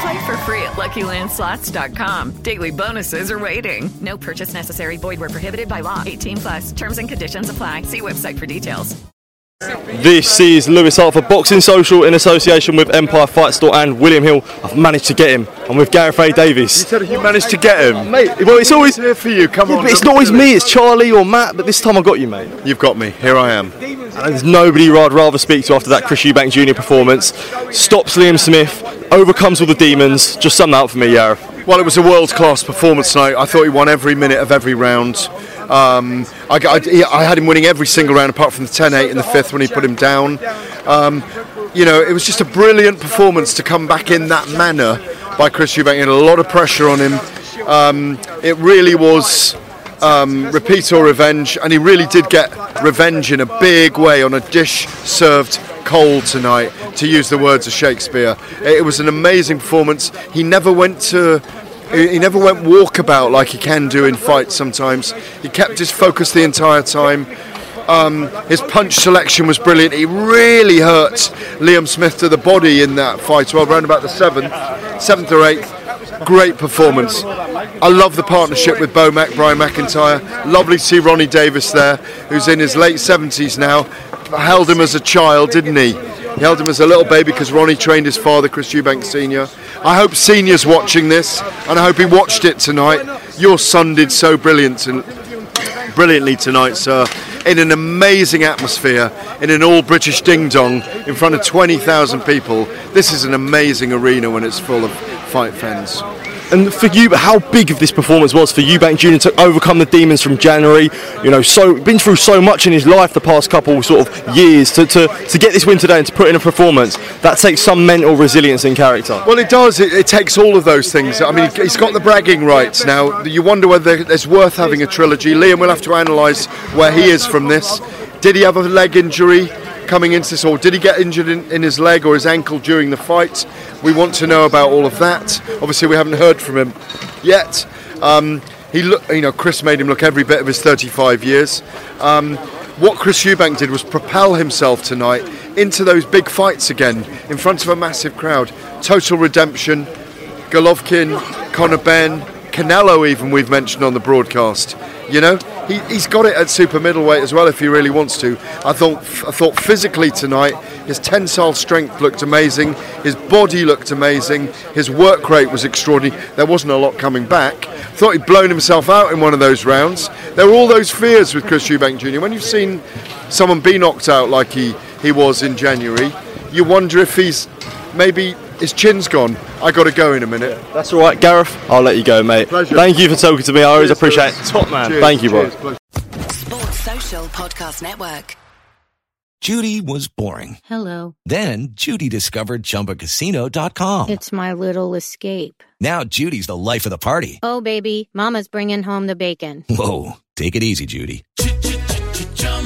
Play for free at LuckyLandSlots.com. Daily bonuses are waiting. No purchase necessary. Void where prohibited by law. 18 plus. Terms and conditions apply. See website for details. This is Louis Hart for Boxing Social in association with Empire Fight Store and William Hill. I've managed to get him. I'm with Gareth A. Davies. You said you managed to get him, mate. Well, it's always here for you. Come Yeah, on, but it's not always me. It's Charlie or Matt. But this time I got you, mate. You've got me. Here I am. And there's nobody I'd rather speak to after that Chris Eubank Jr. performance. Stops Liam Smith, overcomes all the demons. Just sum that up for me, Gareth. Well, it was a world class performance tonight. I thought he won every minute of every round. Um, I, I- I had him winning every single round apart from the 10 8 in the fifth when he put him down. Um, you know, it was just a brilliant performance to come back in that manner by Chris Eubank. He had a lot of pressure on him. Um, it really was um, repeat or revenge, and he really did get revenge in a big way on a dish served cold tonight, to use the words of Shakespeare. It was an amazing performance. He never went to. He never went walkabout like he can do in fights sometimes. He kept his focus the entire time. Um, his punch selection was brilliant. He really hurt Liam Smith to the body in that fight. Well, around about the seventh, seventh or eighth. Great performance. I love the partnership with Bo Mac, Brian McIntyre. Lovely to see Ronnie Davies there, who's in his late 70s now. Held him as a child, didn't he? He held him as a little baby because Ronnie trained his father, Chris Eubank Senior. I hope Senior's watching this, and I hope he watched it tonight. Your son did so brilliant and brilliantly tonight, sir, in an amazing atmosphere, in an all British ding dong, in front of 20,000 people. This is an amazing arena when it's full of fight fans. And for you, how big of this performance was for Eubank Jr. to overcome the demons from January. You know, so been through so much in his life the past couple sort of years to, to, to get this win today and to put in a performance that takes some mental resilience and character. Well, it does. It, it takes all of those things. I mean, he's got the bragging rights now. You wonder whether it's worth having a trilogy. Liam will have to analyse where he is from this. Did he have a leg injury coming into this, or did he get injured in, in his leg or his ankle during the fight? We want to know about all of that. Obviously, we haven't heard from him yet. Um, he look, you know, Chris made him look every bit of his 35 years. Um, what Chris Eubank did was propel himself tonight into those big fights again in front of a massive crowd. Total redemption. Golovkin, Conor Benn, Canelo, even we've mentioned on the broadcast. You know, he, he's got it at super middleweight as well if he really wants to. I thought, I thought physically tonight, his tensile strength looked amazing, his body looked amazing, his work rate was extraordinary. There wasn't a lot coming back. Thought he'd blown himself out in one of those rounds. There were all those fears with Chris Eubank Jr. When you've seen someone be knocked out like he, he was in January, you wonder if he's maybe his chin's gone. I got to go in a minute. That's all right, Gareth. I'll let you go, mate. Pleasure. Thank you for talking to me. I always Cheers, appreciate it. Top man. Cheers, Thank you, bro. cheers, pleasure. Sports Social Podcast Network. Judy was boring. Hello. Then Judy discovered ChumbaCasino.com. It's my little escape. Now Judy's the life of the party. Oh, baby, Mama's bringing home the bacon. Whoa, take it easy, Judy.